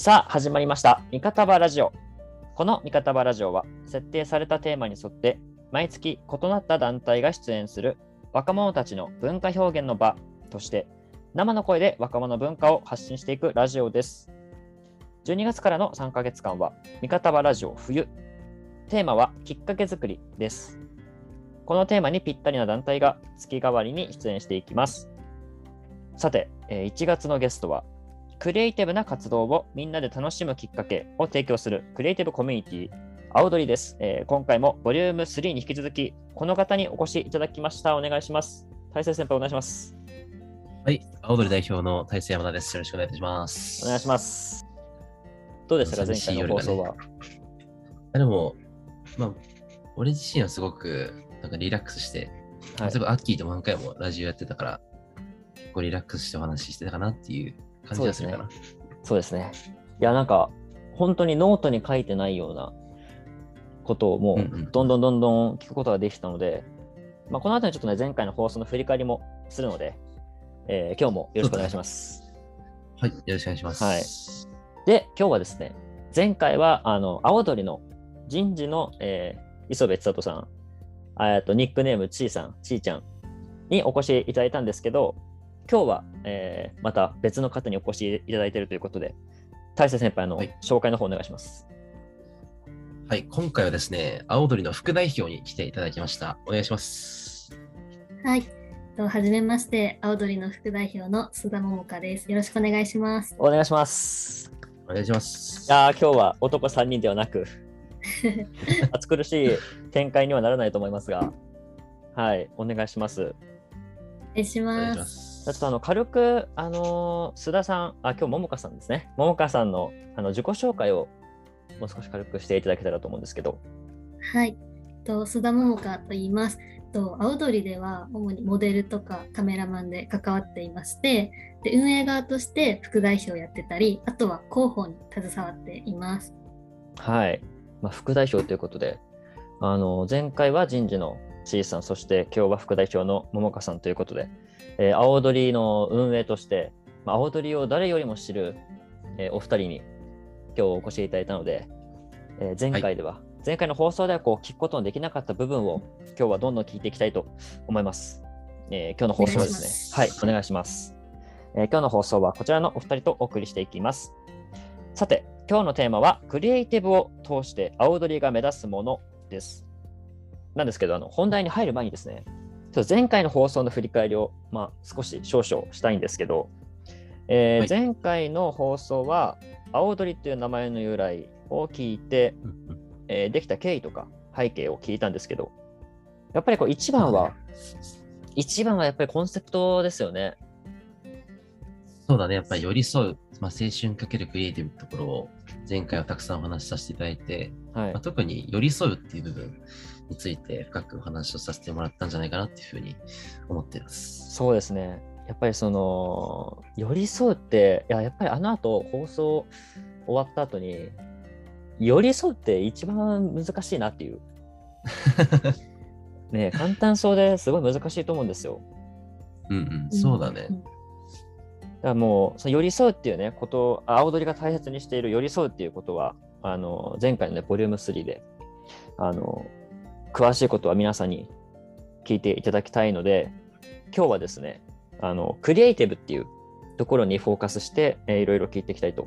さあ、始まりました。味方場ラジオ。この味方場ラジオは、設定されたテーマに沿って、毎月異なった団体が出演する若者たちの文化表現の場として、生の声で若者文化を発信していくラジオです。12月からの3ヶ月間は、味方場ラジオ冬。テーマは、きっかけ作りです。このテーマにぴったりな団体が月替わりに出演していきます。さて、1月のゲストは、クリエイティブな活動をみんなで楽しむきっかけを提供するクリエイティブコミュニティ、青鳥です、えー今回もボリューム3に引き続き、この方にお越しいただきました。お願いします。大成先輩、お願いします。はい、青鳥代表の大勢山田です。よろしくお願いします。お願いします。どうでしたか、前回の放送は？あでも、まあ、俺自身はすごくなんかリラックスして、はい例えばアッキーと何回もラジオやってたから、結構リラックスしてお話ししてたかなっていう感じがするかな。そうですね。いや、なんか、本当にノートに書いてないようなことをもうんうんう、どんどんどんどん聞くことができたので、まあ、この後にちょっとね、前回の放送の振り返りもするので、えー今日もよろしくお願いします。はい、よろしくお願いします。はいで、今日はですね、前回は、あの、青鳥の人事の、えー磯部千里さん、あえっとニックネームちーさん、ちーちゃんにお越しいただいたんですけど、今日は、えーまた別の方にお越しいただいているということで、大勢先輩のはい紹介の方お願いします。はい、今回はですね、青鳥の副代表に来ていただきました。お願いします。はい。とはじめまして、青鳥の副代表の須田桃香です。よろしくお願いします。お願いします。お願いします。いやー今日は男3人ではなく、暑苦しい展開にはならないと思いますが、はい、お願いします。お願いしま。す。ちょっとあの軽く、あのー須田さん、あ、今日、桃香さんですね。桃香さんのあの自己紹介をもう少し軽くしていただけたらと思うんですけど。はい。と須田桃香と言います。と青鳥では主にモデルとかカメラマンで関わっていまして、で運営側として副代表をやってたり、あとは広報に携わっています。はい。まあ、副代表ということで、あの前回は人事の C さん、そして今日は副代表の桃香さんということで、えー青鳥の運営として、まあ、青鳥を誰よりも知る、えーお二人に今日お越しいただいたので、えー前回では、前回の放送ではこう聞くことのできなかった部分を今日はどんどん聞いていきたいと思います。えー今日の放送はですね、はい、お願いします。えー今日の放送はこちらのお二人とお送りしていきます。さて、今日のテーマは、クリエイティブを通して青鳥が目指すものです。なんですけど、あの本題に入る前にですね、ちょっと前回の放送の振り返りを、まあ、少し少々したいんですけど、えーはい。前回の放送は、青鳥という名前の由来を聞いて、えーできた経緯とか背景を聞いたんですけど、やっぱりこう一番は、一番はやっぱりコンセプトですよね。そうだね、やっぱり寄り添う、まあ、青春かけるクリエイティブのところを前回はたくさんお話しさせていただいて、はい。まあ、特に寄り添うっていう部分について深くお話をさせてもらったんじゃないかなっていうふうに思っています。そうですね。やっぱりその寄り添うっていややっぱりあの後放送終わった後に寄り添うって一番難しいなっていう ね簡単そうですごい難しいと思うんですよ。うんうん、そうだね。んだからもうその寄り添うっていうねこと青鳥が大切にしている寄り添うっていうことはあの前回のねボリューム3であの詳しいことは皆さんに聞いていただきたいので今日はですねあのクリエイティブっていうところにフォーカスして、えーいろいろ聞いていきたいと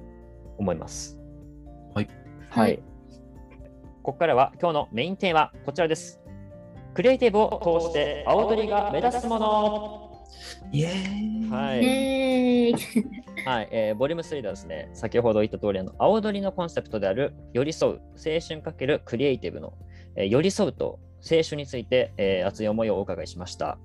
思います。はい。はい。はいここからは今日のメインテーマこちらです。クリエイティブを通して青鳥が目指すものイエーイはイい。イ はい、えーボリューム3ではですね、先ほど言った通り、あの青鳥のコンセプトである寄り添う、青春かけるクリエイティブの、え寄り添うと青春について、え熱い思いをお伺いしました。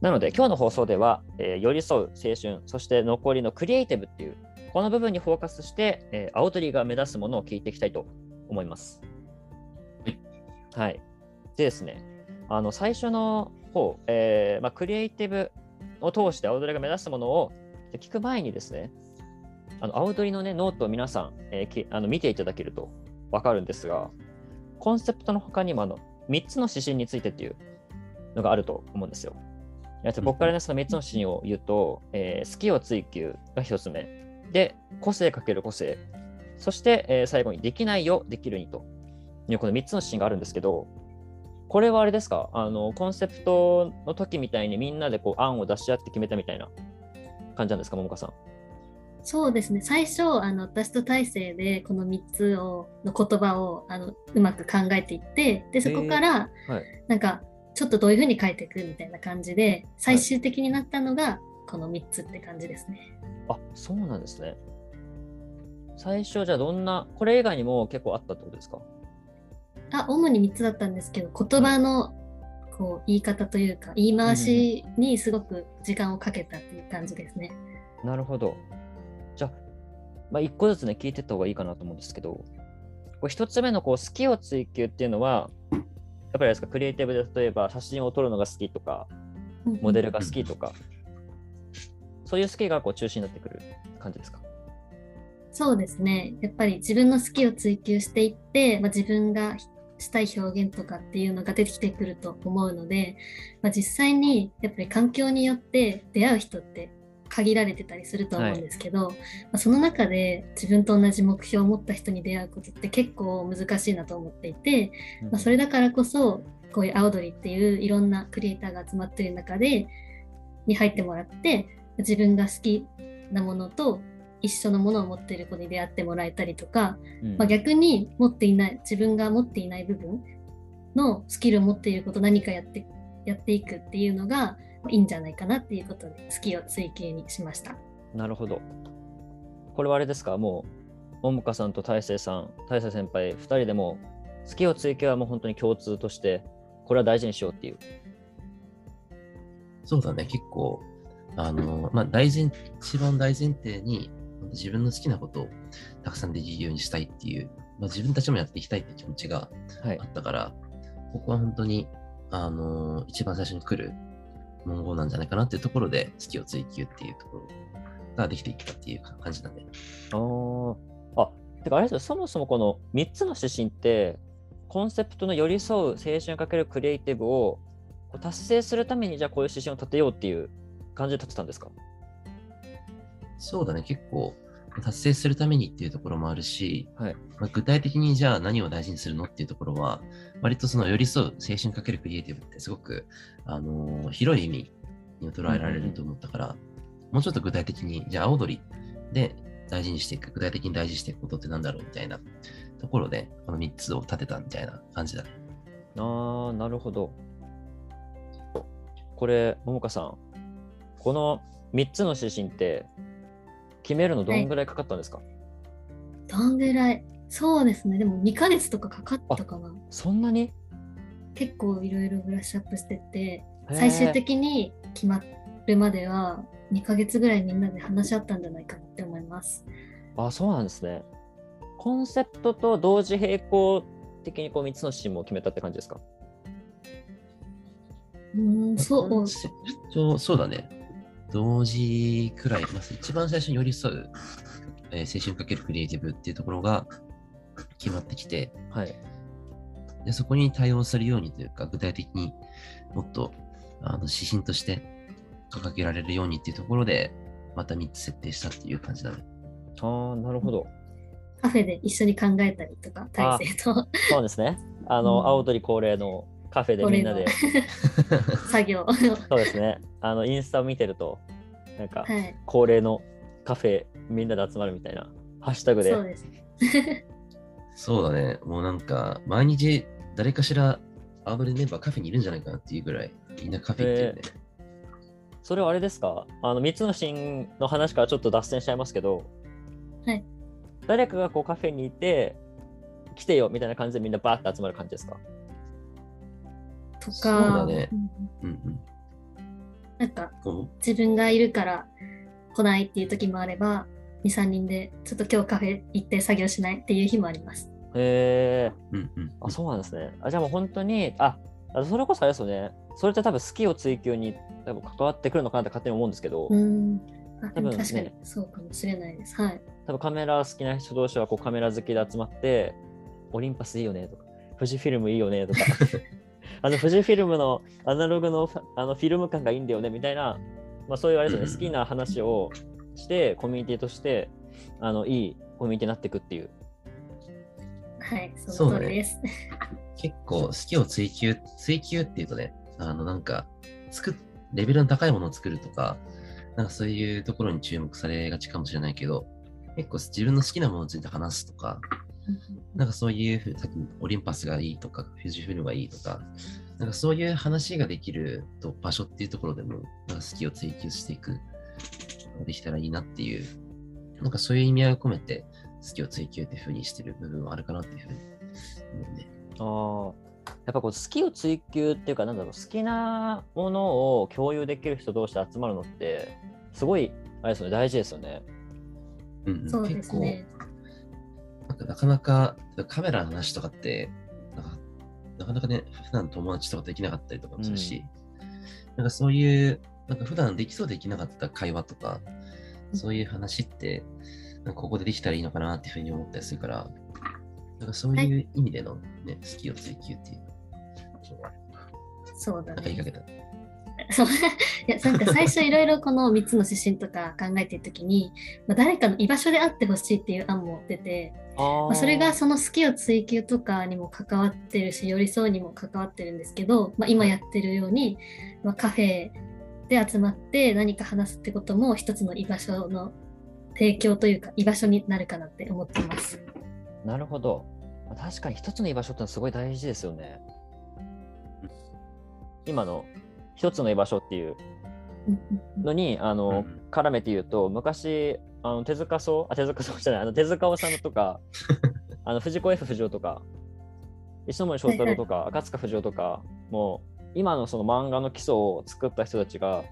なので、今日の放送では、えー寄り添う、青春、そして残りのクリエイティブっていう、この部分にフォーカスして、えーアオドリが目指すものを聞いていきたいと思います。はい。でですね、あの最初の方、えーまあ、クリエイティブを通してアオドリが目指すものを聞く前にですね、あのアオドリの、ね、ノートを皆さん、えーきあの見ていただけると分かるんですが、コンセプトの他にもあの3つの指針についてっていうのがあると思うんですよ。僕からね、その3つの指針を言うと、えー好きを追求が1つ目、で、個性かける個性。そして、えー最後にできないよ、できるにというこの3つの指針があるんですけど、これはあれですか？あのコンセプトの時みたいにみんなでこう案を出し合って決めたみたいな感じなんですか、ももかさん？そうですね最初あの私と大勢でこの3つをの言葉をあのうまく考えていってでそこからはい。なんかちょっとどういうふうに書いていくみたいな感じで最終的になったのがこの3つって感じですね。あ、そうなんですね。最初、じゃあどんな、これ以外にも結構あったってことですか？あ主に3つだったんですけど言葉のこう言い方というか言い回しにすごく時間をかけたっていう感じですね。なるほど。じゃあ、まあ、一個ずつね、聞いてった方がいいかなと思うんですけど、これ一つ目のこう好きを追求っていうのは、やっぱりですか、クリエイティブで例えば写真を撮るのが好きとか、モデルが好きとか、そういう好きがこう中心になってくる感じですか？そうですね。やっぱり自分の好きを追求していって、まあ、自分がしたい表現とかっていうのが出てきてくると思うので、まあ、実際にやっぱり環境によって出会う人って限られてたりすると思うんですけど、まあ、その中で自分と同じ目標を持った人に出会うことって結構難しいなと思っていて、まあ、それだからこそこういう青鳥っていういろんなクリエイターが集まってる中でに入ってもらって自分が好きなものと一緒のものを持っている子に出会ってもらえたりとか、うん。まあ、逆に持っていない自分が持っていない部分のスキルを持っていること何かやってやっていくっていうのがいいんじゃないかなっていうことで好きを追求にしました。なるほど。これはあれですか？もう、ももかさんと大勢さん、大勢先輩、2人でも好きを追求はもう本当に共通として、これは大事にしようっていう。そうだね、結構、あの、まあ、大前、一番大前提に、自分の好きなことをたくさんできるようにしたいっていう、まあ、自分たちもやっていきたいって気持ちがはいあ。ったから、ここは本当に、あの、一番最初に来る文言なんじゃないかなっていうところで、好きを追求っていうところができていったっていう感じなんで。あー。あ、てかあれですよ、そもそもこの3つの指針って、コンセプトの寄り添う青春かけるクリエイティブを達成するために、じゃあこういう指針を立てようっていう感じで立てたんですか？そうだね、結構、達成するためにっていうところもあるし、はい。まあ、具体的にじゃあ何を大事にするのっていうところは、割とその寄り添う青春かけるクリエイティブってすごく、あのー広い意味に捉えられると思ったから、もうちょっと具体的に、じゃあ青鳥で大事にしていく、具体的に大事にしていくことってなんだろうみたいなところで、この3つを立てたみたいな感じだね。ああ、なるほど。これ、ももかさん、この3つの指針って、決めるのどんぐらいかかったんですか、どんぐらい？そうですね。でも2ヶ月とかかかったかな。そんなに？結構いろいろブラッシュアップしてって最終的に決まるまでは2ヶ月ぐらいみんなで話し合ったんじゃないかなって思います。あ、そうなんですね。コンセプトと同時並行的にこう3つの指針も決めたって感じですか？うーんそう。コンセプトそうだね。同時くらい、まあ、一番最初に寄り添う、えー青春かけるクリエイティブっていうところが決まってきて、はい。でそこに対応するようにというか、具体的にもっとあの指針として掲げられるようにっていうところで、また3つ設定したっていう感じだね。ああ、なるほど。カフェで一緒に考えたりとか大勢と そうですね。あの、うん青鳥恒例のカフェでみんなで、作業。そうですね。あの、インスタを見てると、なんか、はい。恒例のカフェみんなで集まるみたいなハッシュタグで。そうです。そうだね。もうなんか、毎日誰かしらアードリメンバーカフェにいるんじゃないかなっていうぐらい、みんなカフェ行ってるね。それはあれですか？あの3つのシーンの話からちょっと脱線しちゃいますけど、はい、誰かがこうカフェにいて来てよみたいな感じでみんなバーって集まる感じですか？とかそうだねうんうんうん。なんかこ自分がいるから来ないっていう時もあれば23人でちょっと今日カフェ行って作業しないっていう日もあります。へえう、うんうん。あ、そうなんですね。あじゃあもう本当に、あ、あそれこそあれですよね。それって多分好きを追求に多分関わってくるのかなって勝手に思うんですけど、うん多分ね確かにそうかもしれないです。はい。多分カメラ好きな人同士はこうカメラ好きで集まって、オリンパスいいよねとか、富士フィルムいいよねとか、あの富士フィルムのアナログのあのフィルム感がいいんだよねみたいな、まあ、そういうあれですよね、うん好きな話をして、コミュニティとしてあのいいコミュニティになっていくっていう。はい、その通りです。結構好きを追求、追求っていうとね、あのなんか、作っ、レベルの高いものを作るとか、なんかそういうところに注目されがちかもしれないけど、結構自分の好きなものについて話すとか、なんかそういうふう、さっきオリンパスがいいとか、フュジフィルムがいいとか、なんかそういう話ができると場所っていうところでも、なんか好きを追求していく、できたらいいなっていう、なんかそういう意味合いを込めて、好きを追求っていうふうにしてる部分はあるかなっていうふうに思うね。ああ。やっぱこう好きを追求っていうか、なんだろう、好きなものを共有できる人同士で集まるのって、すごい、あれですよね、大事ですよね。うんうんそうですね。なんかなかなかカメラの話とかって、なんかなかね、普段友達とかできなかったりとかもするし、なんかそういう、なんか普段できそうできなかった会話とか、そういう話って、なんかここでできたらいいのかなっていうふうに思ったりするから、なんかそういう意味でのね、好きを追求っていうそうだね。なんか言いかけた。そう いやなんか最初いろいろこの3つの指針とか考えてるときに、まあ、誰かの居場所であってほしいっていう案も出て、あまあ、それがその好きを追求とかにも関わってるし寄り添うにも関わってるんですけど、まあ、今やってるように、まあ、カフェで集まって何か話すってことも一つの居場所の提供というか居場所になるかなって思ってます。なるほど。確かに一つの居場所ってのはすごい大事ですよね。今の一つの居場所っていう。のに、あの、うん。絡めて言うと、昔、あの手塚そう、あ、手塚そうじゃない、あの手塚治虫とか、あの藤子 F 不二雄とか、石ノ森章太郎とか、赤塚不二夫とか、もう今のその漫画の基礎を作った人たちが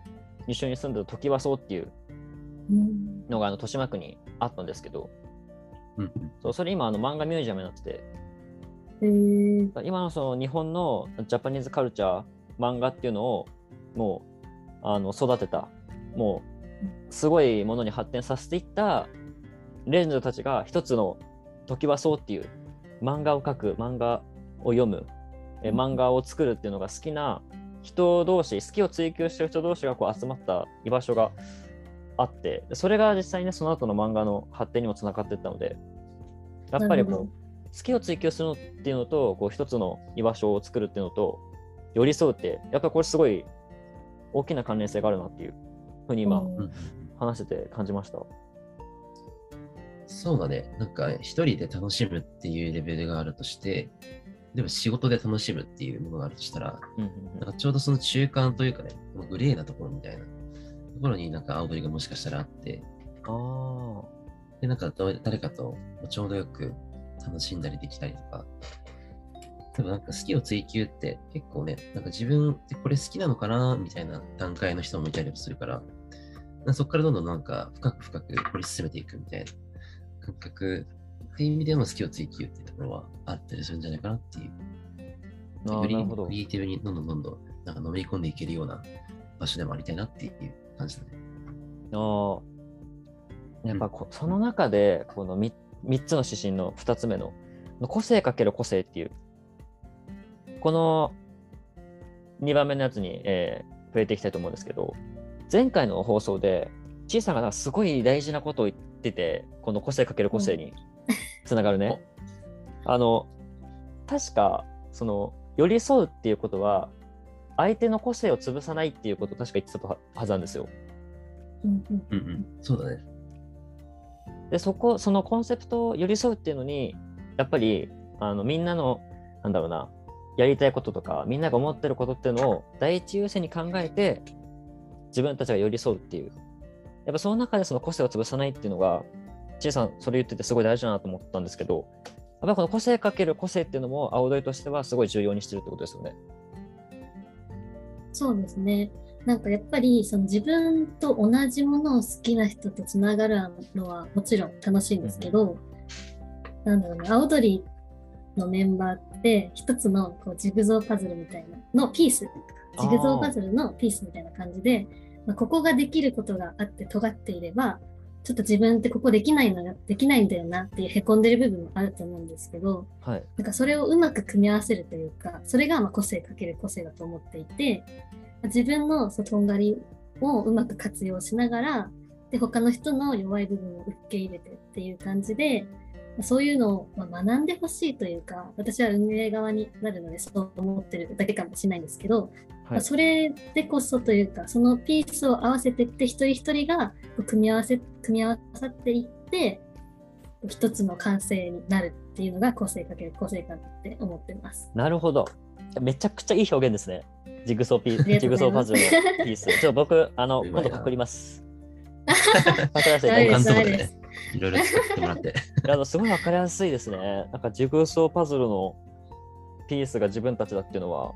一緒に住んでた時はそうっていううん。のがあの豊島区にあったんですけど、うんうん。そうそれ今あの漫画ミュージアムになってて、今のその日本のジャパニーズカルチャー、漫画っていうのをもうあの育てた、もうすごいものに発展させていったレジェンドたちが一つの時はそうっていう漫画を描く、漫画を読む、え漫画を作るっていうのが好きな人同士、好きを追求してる人同士がこう集まった居場所があって、それが実際にその後の漫画の発展にもつながっていったので、やっぱりこう、好きを追求するのっていうのと、こう一つの居場所を作るっていうのと、寄り添うって、やっぱりこれすごい大きな関連性があるなっていうふうに今うんうん話してて感じました。そうだね。なんか一人で楽しむっていうレベルがあるとして、でも仕事で楽しむっていうものがあるとしたら、うんうんなんかちょうどその中間というかね、このグレーなところみたいなところになんか青鳥がもしかしたらあって、うん、あで、なんかど誰かとちょうどよく楽しんだりできたりとか、でもなんか好きを追求って結構ね、なんか自分ってこれ好きなのかなみたいな段階の人もいたりもするから、かそこからどんどんなんか深く深く掘り進めていくみたいな感覚っていう意味での好きを追求っていうところはあったりするんじゃないかなっていう。よりなるほどクリエイティブにどんどんどんどんなんかのめり込んでいけるような場所でもありたいなっていう感じだね。ああ。やっぱこ、その中で、この 3, 三つの指針の2つ目の、個性かける個性っていう、この2番目のやつに、えー触れていきたいと思うんですけど、前回の放送で、ちいさんがなすごい大事なことを言ってて、この個性かける個性につながるね。あの、確か、その、寄り添うっていうことは、相手の個性を潰さないっていうことを確か言ってたははずなんですよ。うんうんうんうん。そうだね。でそこそのコンセプトを寄り添うっていうのにやっぱりあのみんなのなんだろうなやりたいこととかみんなが思ってることっていうのを第一優先に考えて自分たちが寄り添うっていうやっぱその中でその個性を潰さないっていうのがちいさんそれ言っててすごい大事だなと思ったんですけどやっぱりこの個性かける個性っていうのも青鳥としてはすごい重要にしてるってことですよね。そうですね。なんかやっぱりその自分と同じものを好きな人とつながるのはもちろん楽しいんですけど、なんだろうね、青鳥のメンバーって一つのこうジグゾーパズルみたいなのピース、ジグゾーパズルのピースみたいな感じで、まあ、ここができることがあって尖っていれば、ちょっと自分ってここできないのができないんだよなっていうへこんでる部分もあると思うんですけど、はい。なんかそれをうまく組み合わせるというか、それがまあ個性かける個性だと思っていて、自分のそうとんがりをうまく活用しながら、で他の人の弱い部分を受け入れてっていう感じでそういうのを学んでほしいというか私は運営側になるのでそう思ってるだけかもしれないんですけど、はい、それでこそというかそのピースを合わせていって一人一人が組み合わせ組み合わさっていって一つの完成になるっていうのが個性かける個性感って思ってます。なるほど。めちゃくちゃいい表現ですね。ジグソーピージグソーパズルのピース。ちょ僕、あの、今度パクります。パクらせていただきます。いろいろ使ってもらって。あのすごいわかりやすいですね。なんかジグソーパズルのピースが自分たちだっていうのは、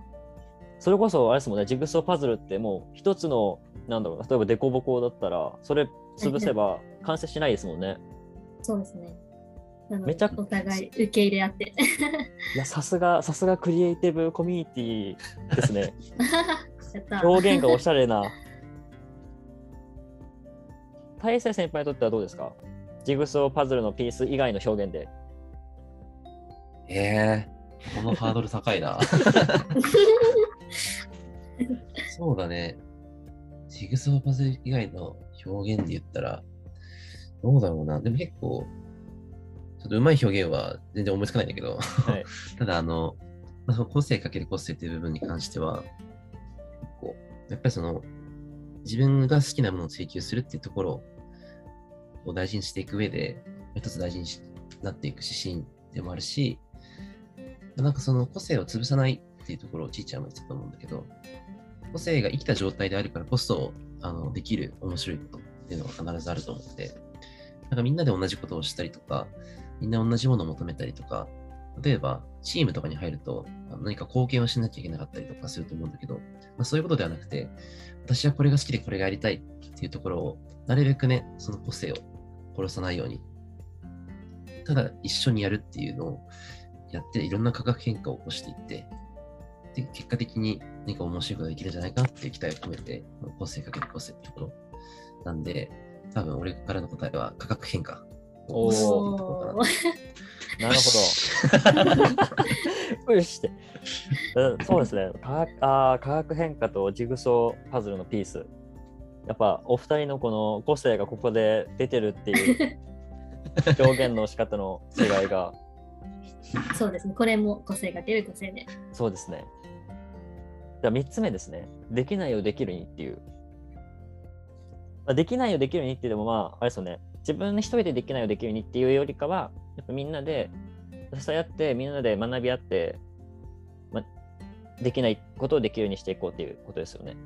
それこそあれですもんね、ジグソーパズルってもう一つの、なんだろう例えばデコボコだったら、それ潰せば完成しないですもんね。そうですね。めちゃお互い受け入れ合って。いや、さすが、さすがクリエイティブコミュニティですね。表現がおしゃれな。大勢先輩にとってはどうですか？ジグソーパズルのピース以外の表現で。ええー、このハードル高いな。そうだね。ジグソーパズル以外の表現で言ったら、どうだろうな。でも結構、ちょっとうまい表現は全然思いつかないんだけど、はい、ただあの、まあ、その個性かける個性っていう部分に関しては、結構、やっぱりその、自分が好きなものを追求するっていうところを大事にしていく上で、一つ大事になっていく指針でもあるし、なんかその個性を潰さないっていうところをちいちゃんも言ってたと思うんだけど、個性が生きた状態であるからこそ、あのできる面白いことっていうのが必ずあると思って、なんかみんなで同じことをしたりとか、みんな同じものを求めたりとか、例えばチームとかに入ると何か貢献をしなきゃいけなかったりとかすると思うんだけど、まあ、そういうことではなくて、私はこれが好きでこれがやりたいっていうところを、なるべくね、その個性を殺さないように、ただ一緒にやるっていうのをやって、いろんな化学変化を起こしていって、で結果的に何か面白いことができるんじゃないかなっていう期待を込めて、個性かける個性ってところなんで、多分俺からの答えは価格変化おお。なるほど。よしって。そうですね。化あ化学変化とジグソーパズルのピース。やっぱお二人のこの個性がここで出てるっていう 表現の仕方の違いが。そうですね。これも個性が出る個性で。そうですね。じゃあ3つ目ですね。できないをできるにっていう。まあ、できないをできるにってでもまあ、あれですよね。自分一人でできないをできるにっていうよりかは、やっぱみんなで支え合って、みんなで学び合って、ま、できないことをできるようにしていこうっていうことですよね。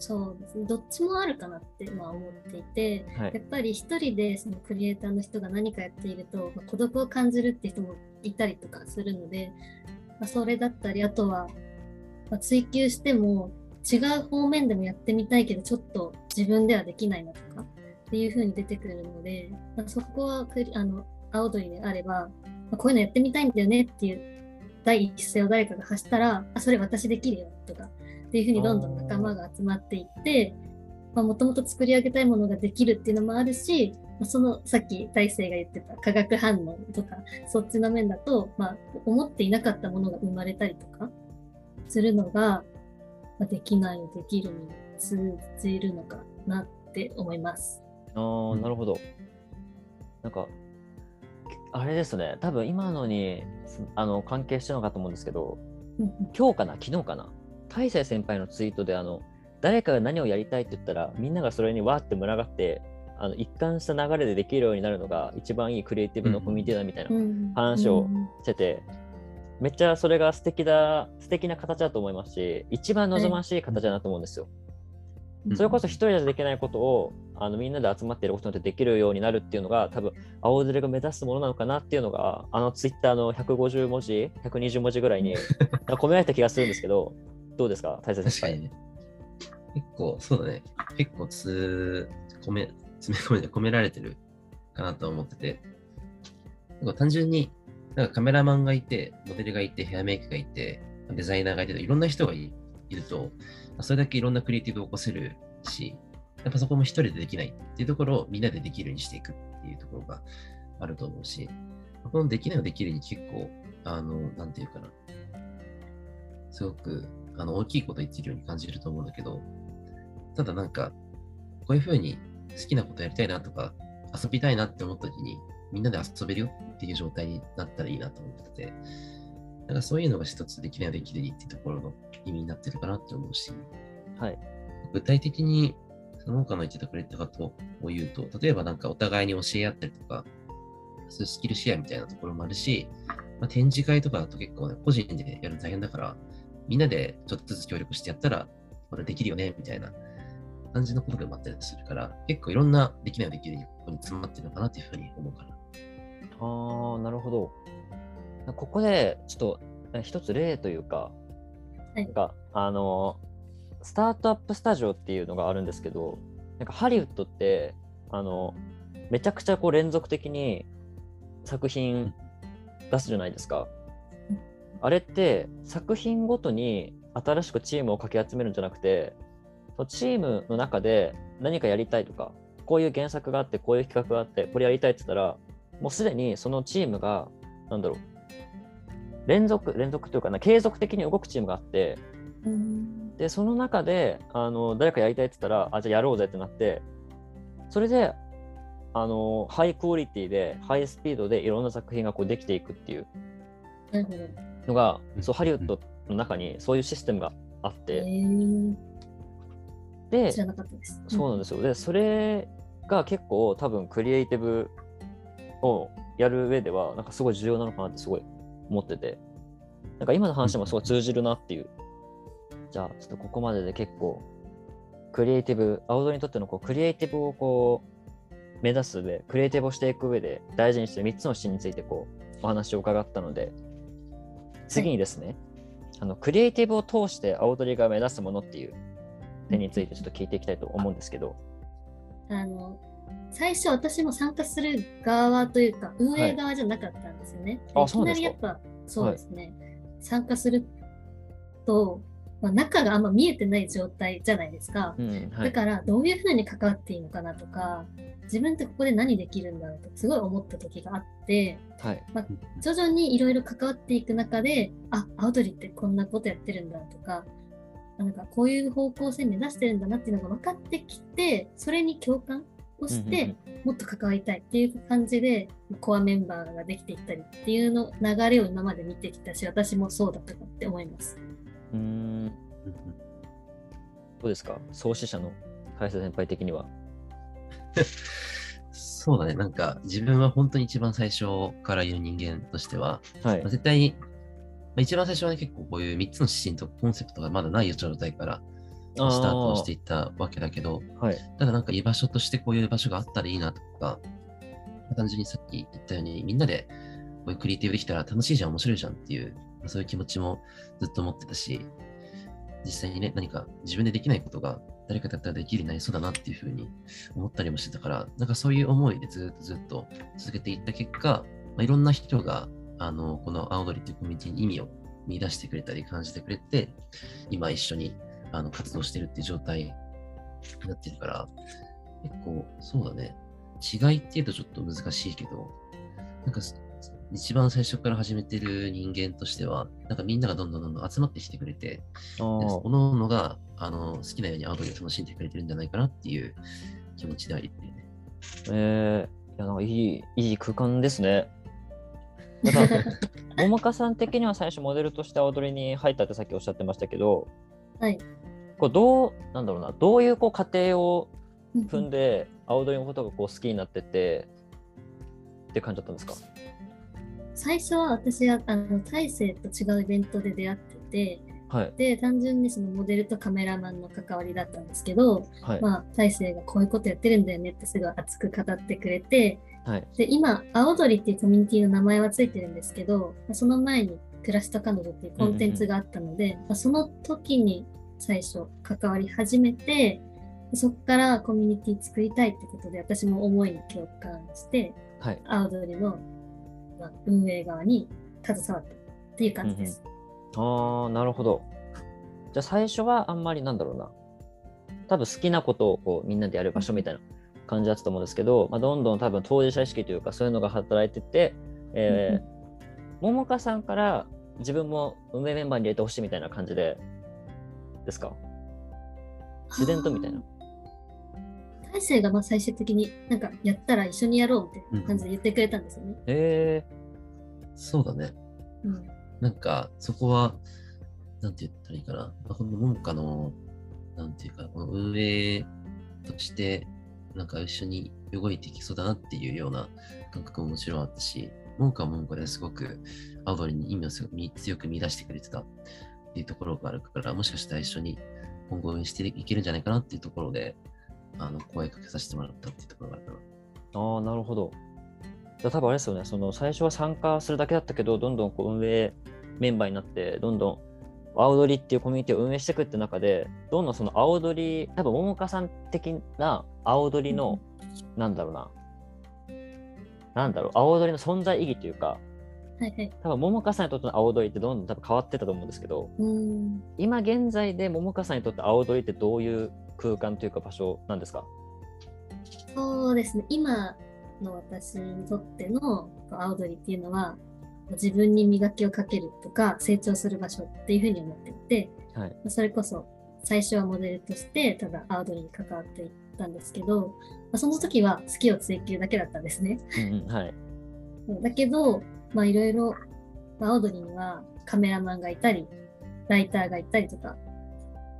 そうですね。どっちもあるかなってまあ思っていて、はい、やっぱり一人でそのクリエイターの人が何かやっていると、まあ、孤独を感じるって人もいたりとかするので、まあ、それだったり、あとは、まあ、追求しても違う方面でもやってみたいけどちょっと自分ではできないなとかっていう風に出てくるので、まあ、そこはあの青鳥であれば、まあ、こういうのやってみたいんだよねっていう第一声を誰かが発したらあそれ私できるよとかっていう風にどんどん仲間が集まっていってもともと作り上げたいものができるっていうのもあるしそのさっき大勢が言ってた化学反応とかそっちの面だと、まあ、思っていなかったものが生まれたりとかするのがまあ、できないできるに通じるのかなって思います。ああ、なるほど。なんか、あれですね、多分今のにあの関係してるのかと思うんですけど、今日かな、昨日かな、大勢先輩のツイートであの、誰かが何をやりたいって言ったら、みんながそれにわーって群がって、あの一貫した流れでできるようになるのが一番いいクリエイティブのコミュニティだみたいな話をしてて、めっちゃそれが素敵だ素敵な形だと思いますし一番望ましい形だなと思うんですよ。それこそ一人じゃできないことをあのみんなで集まっていることでできるようになるっていうのが多分青ずれが目指すものなのかなっていうのがあのツイッターの150文字120文字ぐらいに 込められた気がするんですけどどうですか大切確かにね。結構そうだね。結構つ込め詰め込めて込められてるかなと思ってて。なんか単純になんかカメラマンがいて、モデルがいて、ヘアメイクがいて、デザイナーがいて、いろんな人がいると、それだけいろんなクリエイティブを起こせるし、やっぱそこも一人でできないっていうところをみんなでできるようにしていくっていうところがあると思うし、このできないをできるに結構、あの、なんていうかな、すごくあの大きいこと言ってるように感じると思うんだけど、ただなんか、こういうふうに好きなことやりたいなとか、遊びたいなって思った時に、みんなで遊べるよっていう状態になったらいいなと思ってて、なんかそういうのが一つできないできるっていうところの意味になってるかなって思うし、はい。具体的にその他の言ってたくれたことを言うと、例えばなんかお互いに教え合ったりとか、そういうスキルシェアみたいなところもあるし、まあ、展示会とかだと結構ね、個人でやるの大変だから、みんなでちょっとずつ協力してやったら、これできるよね、みたいな感じのことでもあったりするから、結構いろんなできないできるここに詰まってるのかなっていうふうに思うから。ああ、なるほど。ここで、ちょっとえ一つ例というか、はいなんか、あの、スタートアップスタジオっていうのがあるんですけど、なんかハリウッドって、あの、めちゃくちゃこう連続的に作品出すじゃないですか。あれって作品ごとに新しくチームをかき集めるんじゃなくて、そのチームの中で何かやりたいとか、こういう原作があって、こういう企画があって、これやりたいって言ったら、もうすでにそのチームが、なんだろう、連続、連続というかな、継続的に動くチームがあって、うんで、その中で、あの、誰かやりたいって言ったら、あ、じゃあやろうぜってなって、それで、あの、ハイクオリティで、ハイスピードでいろんな作品がこうできていくっていうなるほど。のが、うん。そう、ハリウッドの中にそういうシステムがあっえて、ー、で知、らなかったです。そうなんですよ。で、それが結構多分クリエイティブをやる上では、なんかすごい重要なのかなってすごい思ってて、なんか今の話もすごい通じるなっていう。じゃあ、ちょっとここまでで結構、クリエイティブ、青鳥にとってのこうクリエイティブをこう、目指す上、クリエイティブをしていく上で大事にしてる3つの視点についてこう、お話を伺ったので、次にですね、あの、クリエイティブを通して青鳥が目指すものっていう点についてちょっと聞いていきたいと思うんですけど、あの最初私も参加する側というか運営側じゃなかったんですよね。あいきなりやっぱそうですね、参加すると、まあ、中があんま見えてない状態じゃないですか。うんはい、だからどういうふうに関わっていいのかなとか自分ってここで何できるんだろうとすごい思った時があってはい。徐々にいろいろ関わっていく中であアウトリってこんなことやってるんだとかなんかこういう方向性目指してるんだなっていうのが分かってきてそれに共感をしてもっと関わりたいっていう感じでコアメンバーができていったりっていうの流れを今まで見てきたし私もそうだったかって思います。うーん、どうですか？創始者の林先輩的には。そうだね、なんか自分は本当に一番最初から言う人間としては、はいまあ、。絶対に、まあ、一番最初はね、結構こういう3つの指針とコンセプトがまだない状態からスタートをしていったわけだけど、はい。ただなんか居場所としてこういう場所があったらいいなとか、まあ単純にさっき言ったようにみんなでこういうクリエイティブできたら楽しいじゃん、面白いじゃんっていう、まあそういう気持ちもずっと持ってたし、実際にね、何か自分でできないことが誰かだったらできるようになりそうだなっていうふうに思ったりもしてたから、なんかそういう思いでずっとずっと続けていった結果、まあ、いろんな人があのこの青鳥っていうコミュニティに意味を見出してくれたり感じてくれて、今一緒にあの活動してるっていう状態になってるから、結構そうだね。違いっていうとちょっと難しいけど、なんか一番最初から始めてる人間としては、なんかみんながどんどんどんどん集まってきてくれて、あおーのおのがあの好きなようにアウトを楽しんでくれてるんじゃないかなっていう気持ちではいるよね。えー、いや、なんかいい、いい空間ですね。だ から、桃花さん的には最初モデルとして踊りに入ったってさっきおっしゃってましたけど、はい。こうどう、なんだろうな、どういうこう過程を踏んで、青鳥のことがこう好きになってって、って感じだったんですか？最初は私はあの大勢と違うイベントで出会っててはい。で単純にそのモデルとカメラマンの関わりだったんですけど、はい。まあ、大勢がこういうことやってるんだよねってすごい熱く語ってくれてはい。で今青鳥っていうコミュニティの名前はついてるんですけどまあその前に暮らした彼女っていうコンテンツがあったので、まあその時に最初関わり始めてでそこからコミュニティ作りたいってことで私も思いに共感してはい。青鳥の、まあ、運営側に携わったっていう感じです。ああ、なるほど。じゃあ最初はあんまりなんだろうな。多分好きなことをこうみんなでやる場所みたいな感じだったと思うんですけど、まあ、どんどん多分当事者意識というかそういうのが働いてて、えー、桃花さんから自分も運営メンバーに入れてほしいみたいな感じでですか？自然とみたいな。大勢がまあ最終的になんかやったら一緒にやろうみたいな感じで言ってくれたんですよね。えそうだね。うん。なんか、そこは、なんて言ったらいいかな。まあこの文化の、なんていうか、この運営として、なんか一緒に動いていきそうだなっていうような感覚ももちろんあったし、文化は文化ですごく、アウドリに意味をすご強く見出してくれてたっていうところがあるから、もしかしたら一緒に今後応援していけるんじゃないかなっていうところで、あの、声かけさせてもらったっていうところがあるああ、なるほど。じゃあ多分あれですよね、その最初は参加するだけだったけど、どんどんこう運営メンバーになって、どんどん青鳥っていうコミュニティを運営していくって中で、どんどんその青鳥、多分桃花さん的な青鳥の、なんだろうな、なんだろう、青鳥の存在意義というか、はいはい。多分桃花さんにとっての青鳥ってどんどん多分変わってたと思うんですけど、うーん。今現在で桃花さんにとって青鳥ってどういう空間というか場所なんですか？そうですね。今の私にとっての青鳥っていうのは、自分に磨きをかけるとか成長する場所っていうふうに思っていて、はい。それこそ最初はモデルとしてただ青鳥に関わっていったんですけど、まあ、その時は好きを追求だけだったんですね。うんうん、はい。だけど、まあいろいろ、まあ、青鳥にはカメラマンがいたり、ライターがいたりとか、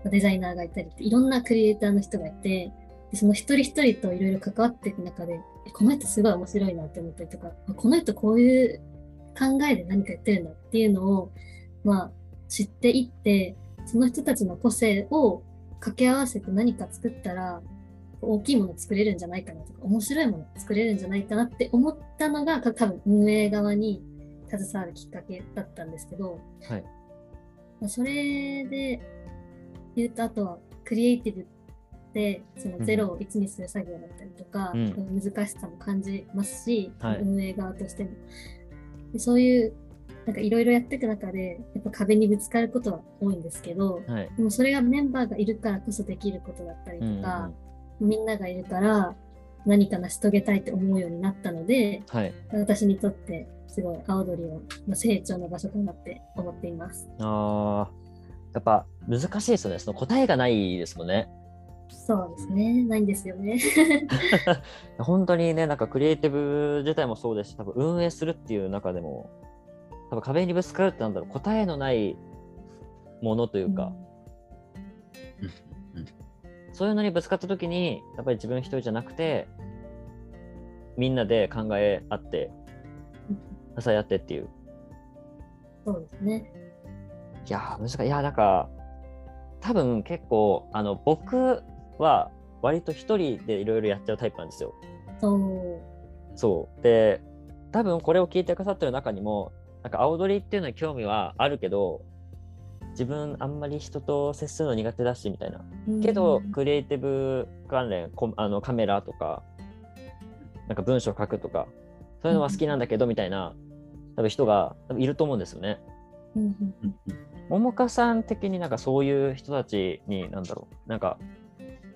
デザイナーがいたりっていろんなクリエイターの人がいて、でその一人一人といろいろ関わっていく中で、えこの人すごい面白いなって思ったりとか、あこの人こういう考えで何かやってるんだっていうのを、まあ知っていって、その人たちの個性を掛け合わせて何か作ったら、大きいもの作れるんじゃないかなとか、面白いもの作れるんじゃないかなって思ったのが、た多分運営側に携わるきっかけだったんですけど、はい。まあそれで言うと、あとはクリエイティブって、そのゼロを1にする作業だったりとか、うん難しさも感じますし、はい運営側としても。でそういう、なんかいろいろやっていく中で、やっぱ壁にぶつかることは多いんですけど、はい。でもそれがメンバーがいるからこそできることだったりうんうんとか、みんながいるから何か成し遂げたいって思うようになったので、はい。私にとってすごい青鳥をまあ成長の場所かなって思っています。ああ、やっぱ難しいですよね。その答えがないですもんね。そうですね。ないんですよね。本当にね、なんかクリエイティブ自体もそうですし、多分運営するっていう中でも、多分壁にぶつかるってなんだろう、答えのないものというか、うんうんそういうのにぶつかった時に、やっぱり自分一人じゃなくて、みんなで考え合って、支え合ってっていう。そうですね。いやー、難しい。いやー、なんか、多分結構、あの、僕は割と一人でいろいろやっちゃうタイプなんですよ。そう。そう。で、多分これを聞いてくださってる中にも、なんか青鳥っていうのに興味はあるけど、自分あんまり人と接するの苦手だしみたいな。けどうん、クリエイティブ関連、こあのカメラとか、なんか文章書くとか、そういうのは好きなんだけどみたいな、多分人が多分いると思うんですよね。うんうんうん桃花さん的になんかそういう人たちに、なんだろう、なんか、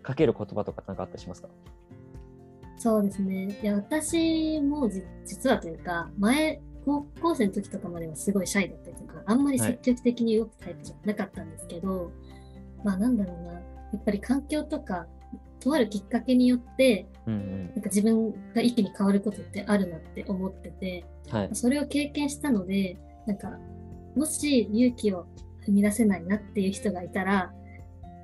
かける言葉とかなんかあったりしますか？そうですね。いや、私もじ実はというか、前、高校生の時とかまではすごいシャイだったりとか、あんまり積極的に動くタイプじゃなかったんですけど、まあなんだろうな、やっぱり環境とか、とあるきっかけによって、うんなんか自分が一気に変わることってあるなって思ってて、うん。はい。それを経験したので、なんか、もし勇気を踏み出せないなっていう人がいたら、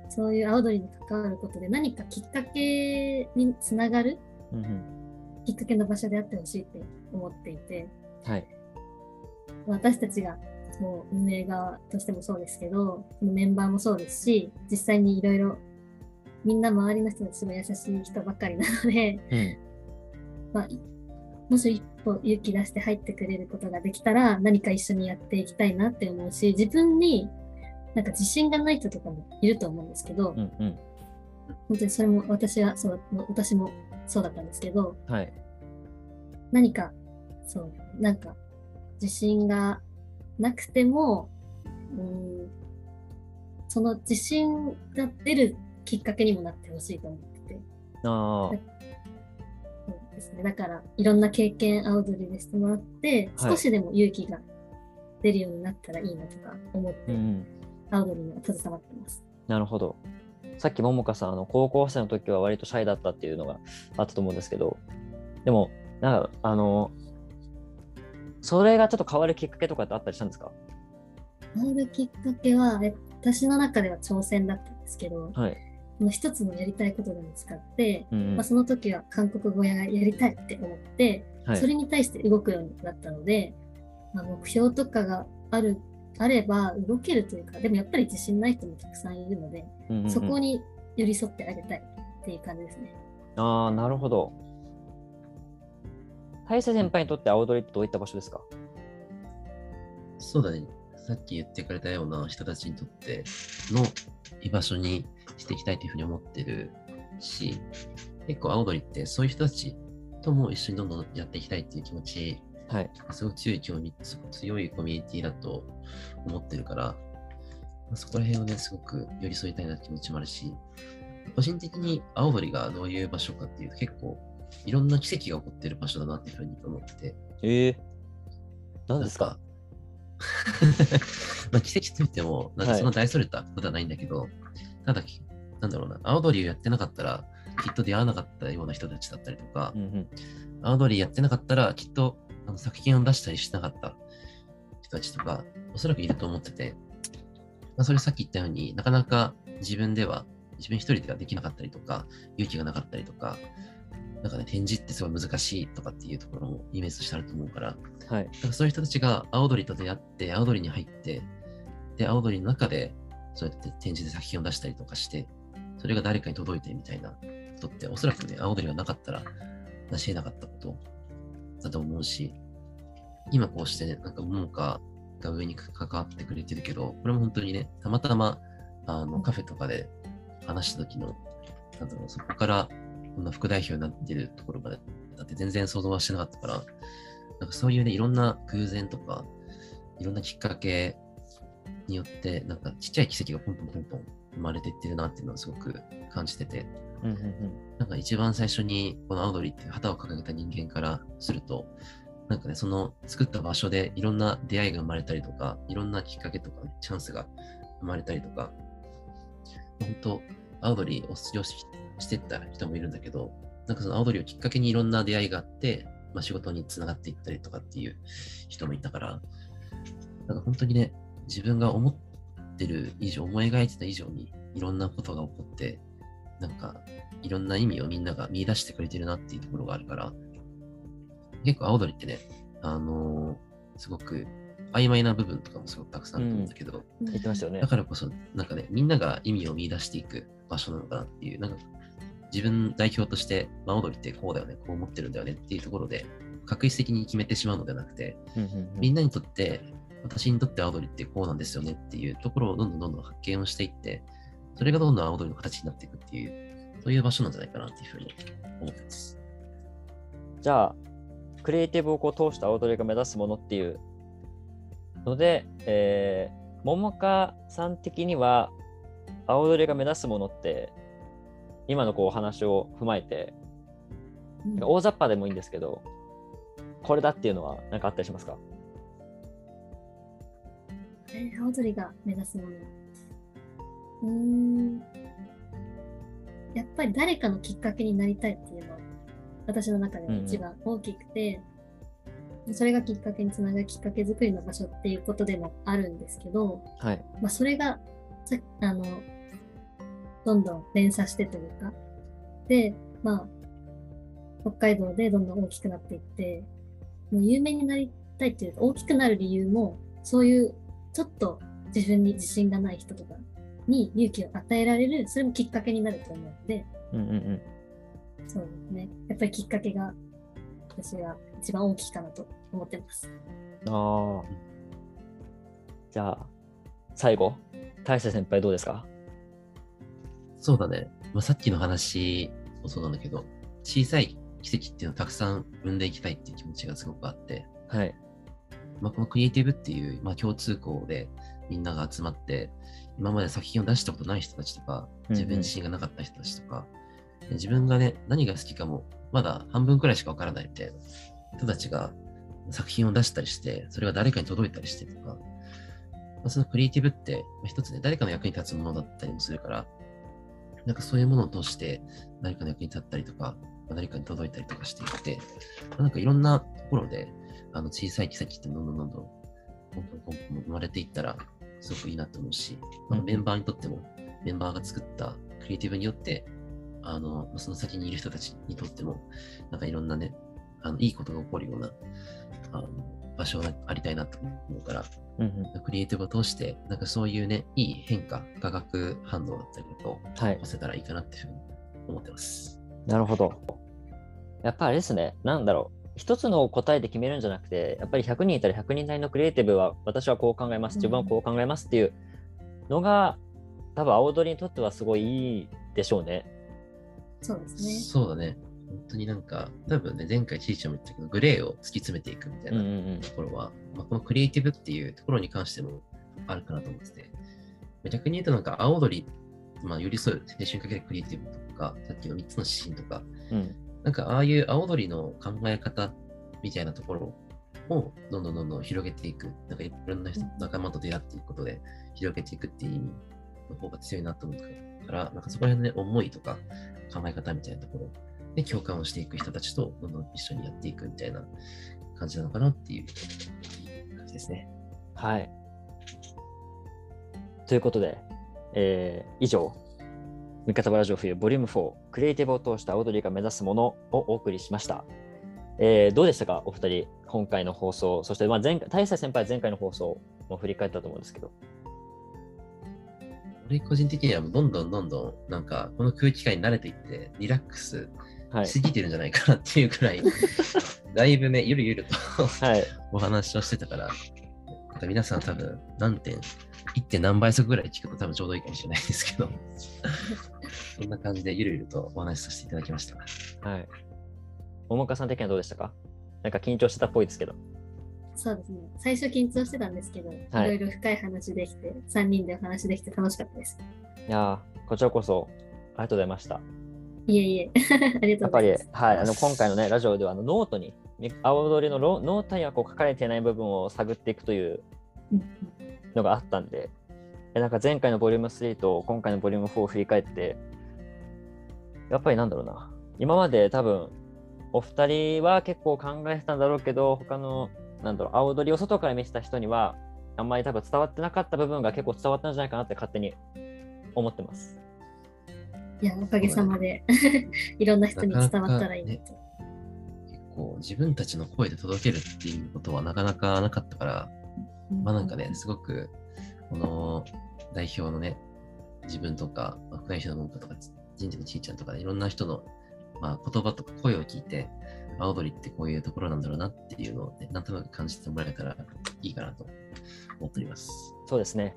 そういう青鳥に関わることで何かきっかけにつながるうんうん。きっかけの場所であってほしいって思っていて、はい。私たちがもう運営側としてもそうですけど、メンバーもそうですし、実際にいろいろみんな周りの人たちすごい優しい人ばっかりなので、うん。まあ、もし一歩勇気出して入ってくれることができたら何か一緒にやっていきたいなって思うし、自分になんか自信がない人とかもいると思うんですけど、うんうん。本当にそれも私はそう、私もそうだったんですけど、はい。何か、そう、なんか、自信がなくても、うん、その自信が出るきっかけにもなってほしいと思ってて、あですね。だから、いろんな経験、青鳥でしてもらって、はい少しでも勇気が出るようになったらいいなとか思って、うんうん。青鳥には携わってます。なるほど。さっきももかさん、あの高校生の時は割とシャイだったっていうのがあったと思うんですけど、でも、なんか、あの、それがちょっと変わるきっかけとかってあったりしたんですか？変わるきっかけは、え私の中では挑戦だったんですけど、はい。この一つのやりたいことが見つかって、うんまあ、その時は韓国語ややりたいって思って、はいそれに対して動くようになったので、まあ、目標とかがあるあれば動けるというか、でもやっぱり自信ない人もたくさんいるので、うんうんうんそこに寄り添ってあげたいっていう感じですね。ああ、なるほど。大勢先輩にとって青鳥ってどういった場所ですか？そうだね。さっき言ってくれたような人たちにとっての居場所にしていきたいというふうに思ってるし、結構青鳥ってそういう人たちとも一緒にどんどんやっていきたいっていう気持ち、はい。すごく強い興味、強いコミュニティだと思ってるから、まあそこら辺をね、すごく寄り添いたいなって気持ちもあるし、個人的に青鳥がどういう場所かっていうと結構いろんな奇跡が起こってる場所だなっていうふうに思って。て、ええ何ですか？まあ奇跡といっても、なんかそんな大それたことはないんだけど、ただ、なんだろうな、青鳥をやってなかったら、きっと出会わなかったような人たちだったりとかう、んうん。青鳥やってなかったら、きっとあの作品を出したりしなかった人たちとか、おそらくいると思ってて、まあ、それさっき言ったようになかなか自分では、自分一人ではできなかったりとか、勇気がなかったりとか、なんかね、展示ってすごい難しいとかっていうところもイメージとしてあると思うから、はい。なんかそういう人たちが青鳥と出会って、青鳥に入って、で、青鳥の中で、そうやって展示で作品を出したりとかして、それが誰かに届いてみたいなことって、おそらくね、青鳥がなかったら、成し得なかったことだと思うし、今こうしてね、なんか桃花が上に関わってくれてるけど、これも本当にね、たまたま、あの、カフェとかで話した時の、なんだろう、そこから、こんな副代表になってるところまで、だって全然想像はしてなかったから、なんかそういうね、いろんな偶然とか、いろんなきっかけによって、なんかちっちゃい奇跡がポンポンポンポン生まれていってるなっていうのはすごく感じてて、うんうんなんか一番最初にこのアウドリーっていう旗を掲げた人間からすると、なんかね、その作った場所でいろんな出会いが生まれたりとか、いろんなきっかけとか、ね、チャンスが生まれたりとか、本当アウドリーを卒業ししてった人もいるんだけど、なんかそのアウドリーをきっかけにいろんな出会いがあって、まあ、仕事につながっていったりとかっていう人もいたから、なんか本当にね、自分が思ってる以上、思い描いてた以上にいろんなことが起こって、なんかいろんな意味をみんなが見出してくれてるなっていうところがあるから、結構青鳥ってね、あのーすごく曖昧な部分とかもすごくたくさんあると思うんだけど、言ってましたよねだ。からこそ、なんかね、みんなが意味を見出していく場所なのかなっていう、なんか自分代表として、まあ、青鳥ってこうだよね、こう思ってるんだよねっていうところで、確実的に決めてしまうのではなくて、うんうんうんみんなにとって、私にとって青鳥ってこうなんですよねっていうところをどんどんどんどん発見をしていって、それがどんどん青鳥の形になっていくっていう、そういう場所なんじゃないかなっていうふうに思ってます。じゃあ、クリエイティブをこう通した青鳥が目指すものっていうので、えー、桃花さん的には青鳥が目指すものって、今のこうお話を踏まえて、うん大雑把でもいいんですけど、これだっていうのは何かあったりしますか？えー青鳥が目指すもの。うーん。やっぱり誰かのきっかけになりたいっていうのは、私の中では一番大きくて、それがきっかけにつながるきっかけ作りの場所っていうことでもあるんですけど、はい。まあ、それがさあのどんどん連鎖してというかで、まあ、北海道でどんどん大きくなっていってもう有名になりたいっていうか大きくなる理由もそういうちょっと自分に自信がない人とかに勇気を与えられるそれもきっかけになると思うのでうんうんうん。そうですねやっぱりきっかけが私は一番大きいかなと思ってます。ああ。じゃあ、最後、大勢先輩どうですか？そうだね。まあ、さっきの話もそうなんだけど、小さい奇跡っていうのをたくさん生んでいきたいっていう気持ちがすごくあって、はい。まあ、このクリエイティブっていう、まあ、共通項でみんなが集まって、今まで作品を出したことない人たちとか、うんうん。自分自身がなかった人たちとか、で自分がね、何が好きかも、まだ半分くらいしかわからないみたいな人たちが作品を出したりして、それが誰かに届いたりしてとか、まあ、そのクリエイティブって、まあ一つね、誰かの役に立つものだったりもするから、なんかそういうものを通して何かの役に立ったりとか、何かに届いたりとかしていって、なんかいろんなところで、あの小さい奇跡ってどんどんどんどん、ポンポンポンポン生まれていったら、すごくいいなと思うし、まあ、メンバーにとっても、メンバーが作ったクリエイティブによって、あの、その先にいる人たちにとっても、なんかいろんなね、あのいいことが起こるようなあの場所がありたいなと思うから、うんうん、クリエイティブを通して、なんかそういうね、いい変化、化学反応だったりとかを起こせたらいいかなっていうふうに思ってます。なるほど。やっぱりあれですね、なんだろう。一つの答えで決めるんじゃなくて、やっぱり100人いたら100人なりのクリエイティブは私はこう考えます、自分はこう考えますっていうのが、多分青鳥にとってはすごいいいでしょうね。そうですね。そうだね。本当になんか、多分ね、前回ちいちゃんも言ったけど、グレーを突き詰めていくみたいなところは、うんうんうん、まあ、このクリエイティブっていうところに関してもあるかなと思ってて、逆に言うとなんか青鳥、まあ、寄り添う青春かけるクリエイティブとか、さっきの3つの指針とか、うん、なんかああいう青鳥の考え方みたいなところをどんどんどんどん広げていく、なんかいろんな人、仲間と出会っていくことで広げていくっていう意味の方が強いなと思うから、なんかそこら辺のね、思いとか考え方みたいなところで共感をしていく人たちとどんどん一緒にやっていくみたいな感じなのかなっていう感じですね。はい。ということで、えー、以上、味方ラジオ冬ボリューム4クリエイティブを通したオードリーが目指すものをお送りしました。えー、どうでしたか、お二人、今回の放送、そしてまあ前回大佐先輩前回の放送も振り返ったと思うんですけど。俺個人的にはどんどんどんどんなんかこの空気感に慣れていってリラックスしすぎてるんじゃないかなっていうくらい、はい、だいぶね、ゆるゆるとはい、お話をしてたから、皆さん多分何点、1. 点何倍速ぐらい聞くと多分ちょうどいいかもしれないですけど、そんな感じでゆるゆるとお話しさせていただきました。はい。桃花さん的にはどうでしたか？なんか緊張してたっぽいですけど。そうですね。最初緊張してたんですけど、はい、いろいろ深い話できて、3人でお話できて楽しかったです。いやこちらこそありがとうございました。いえいえ、ありがとうございます。やっぱり、はい、あの今回のね、ラジオではあのノートに、アオドリのノートにはこう書かれていない部分を探っていくというのがあったんで、なんか前回のボリューム3と今回のボリューム4を振り返って、やっぱりなんだろうな、今まで多分、お二人は結構考えてたんだろうけど、他の、なんだろう、アオドリを外から見てた人には、あんまり多分伝わってなかった部分が結構伝わったんじゃないかなって勝手に思ってます。いや、おかげさまで いろんな人に伝わったらいいなと。結構自分たちの声で届けるっていうことはなかなかなかったから、まあなんかね、すごく、この代表のね、自分とか、副代表の文化とか、人事のちいちゃんとか、ね、いろんな人の、まあ、言葉とか声を聞いて、青鳥ってこういうところなんだろうなっていうのを、ね、なんとなく感じてもらえたらいいかなと思っております。そうですね。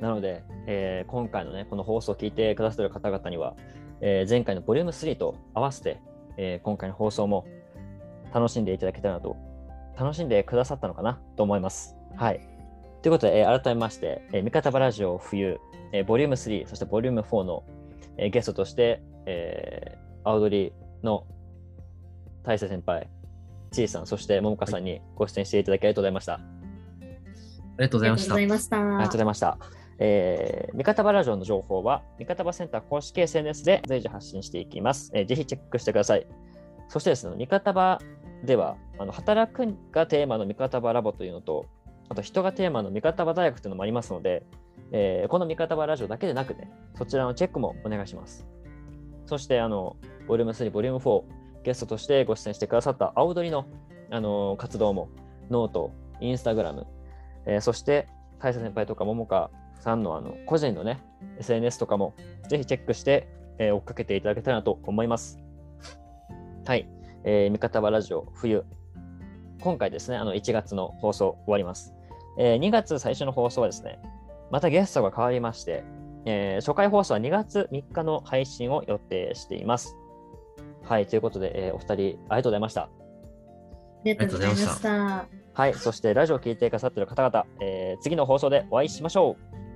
なので、えー、今回のね、この放送を聞いてくださっている方々には、えー、前回のボリューム3と合わせて、えー、今回の放送も楽しんでいただけたらなと、楽しんでくださったのかなと思います。はい。ということで、えー、改めまして、えー、味方バラジオ冬、えー、ボリューム3、そしてボリューム4の、えー、ゲストとして、えー、青鳥の大勢先輩、ちいさん、そして桃香さんにご出演していただきありがとうございました。ありがとうございました。ありがとうございました。えー、味方バラジオの情報は、味方バセンター公式 SNS で随時発信していきます。えー、ぜひチェックしてください。そしてですね、味方場では、あの働くがテーマの味方場ラボというのと、あと人がテーマの味方場大学というのもありますので、えー、この味方場ラジオだけでなくね、そちらのチェックもお願いします。そして、あの、ボリューム3、ボリューム4、ゲストとしてご出演してくださった青鳥の、あの活動も、ノート、インスタグラム、えー、そして、大佐先輩とか桃香さんのあの個人のね、SNS とかもぜひチェックして、えー、追っかけていただけたらと思います。はい。えー、味方はラジオ冬。今回ですね、あの1月の放送終わります。えー、2月最初の放送はですね、またゲストが変わりまして、えー、初回放送は2月3日の配信を予定しています。はい、ということで、えー、お二人ありがとうございました。ありがとうございました。はい、そしてラジオを聴いてくださっている方々、えー、次の放送でお会いしましょう。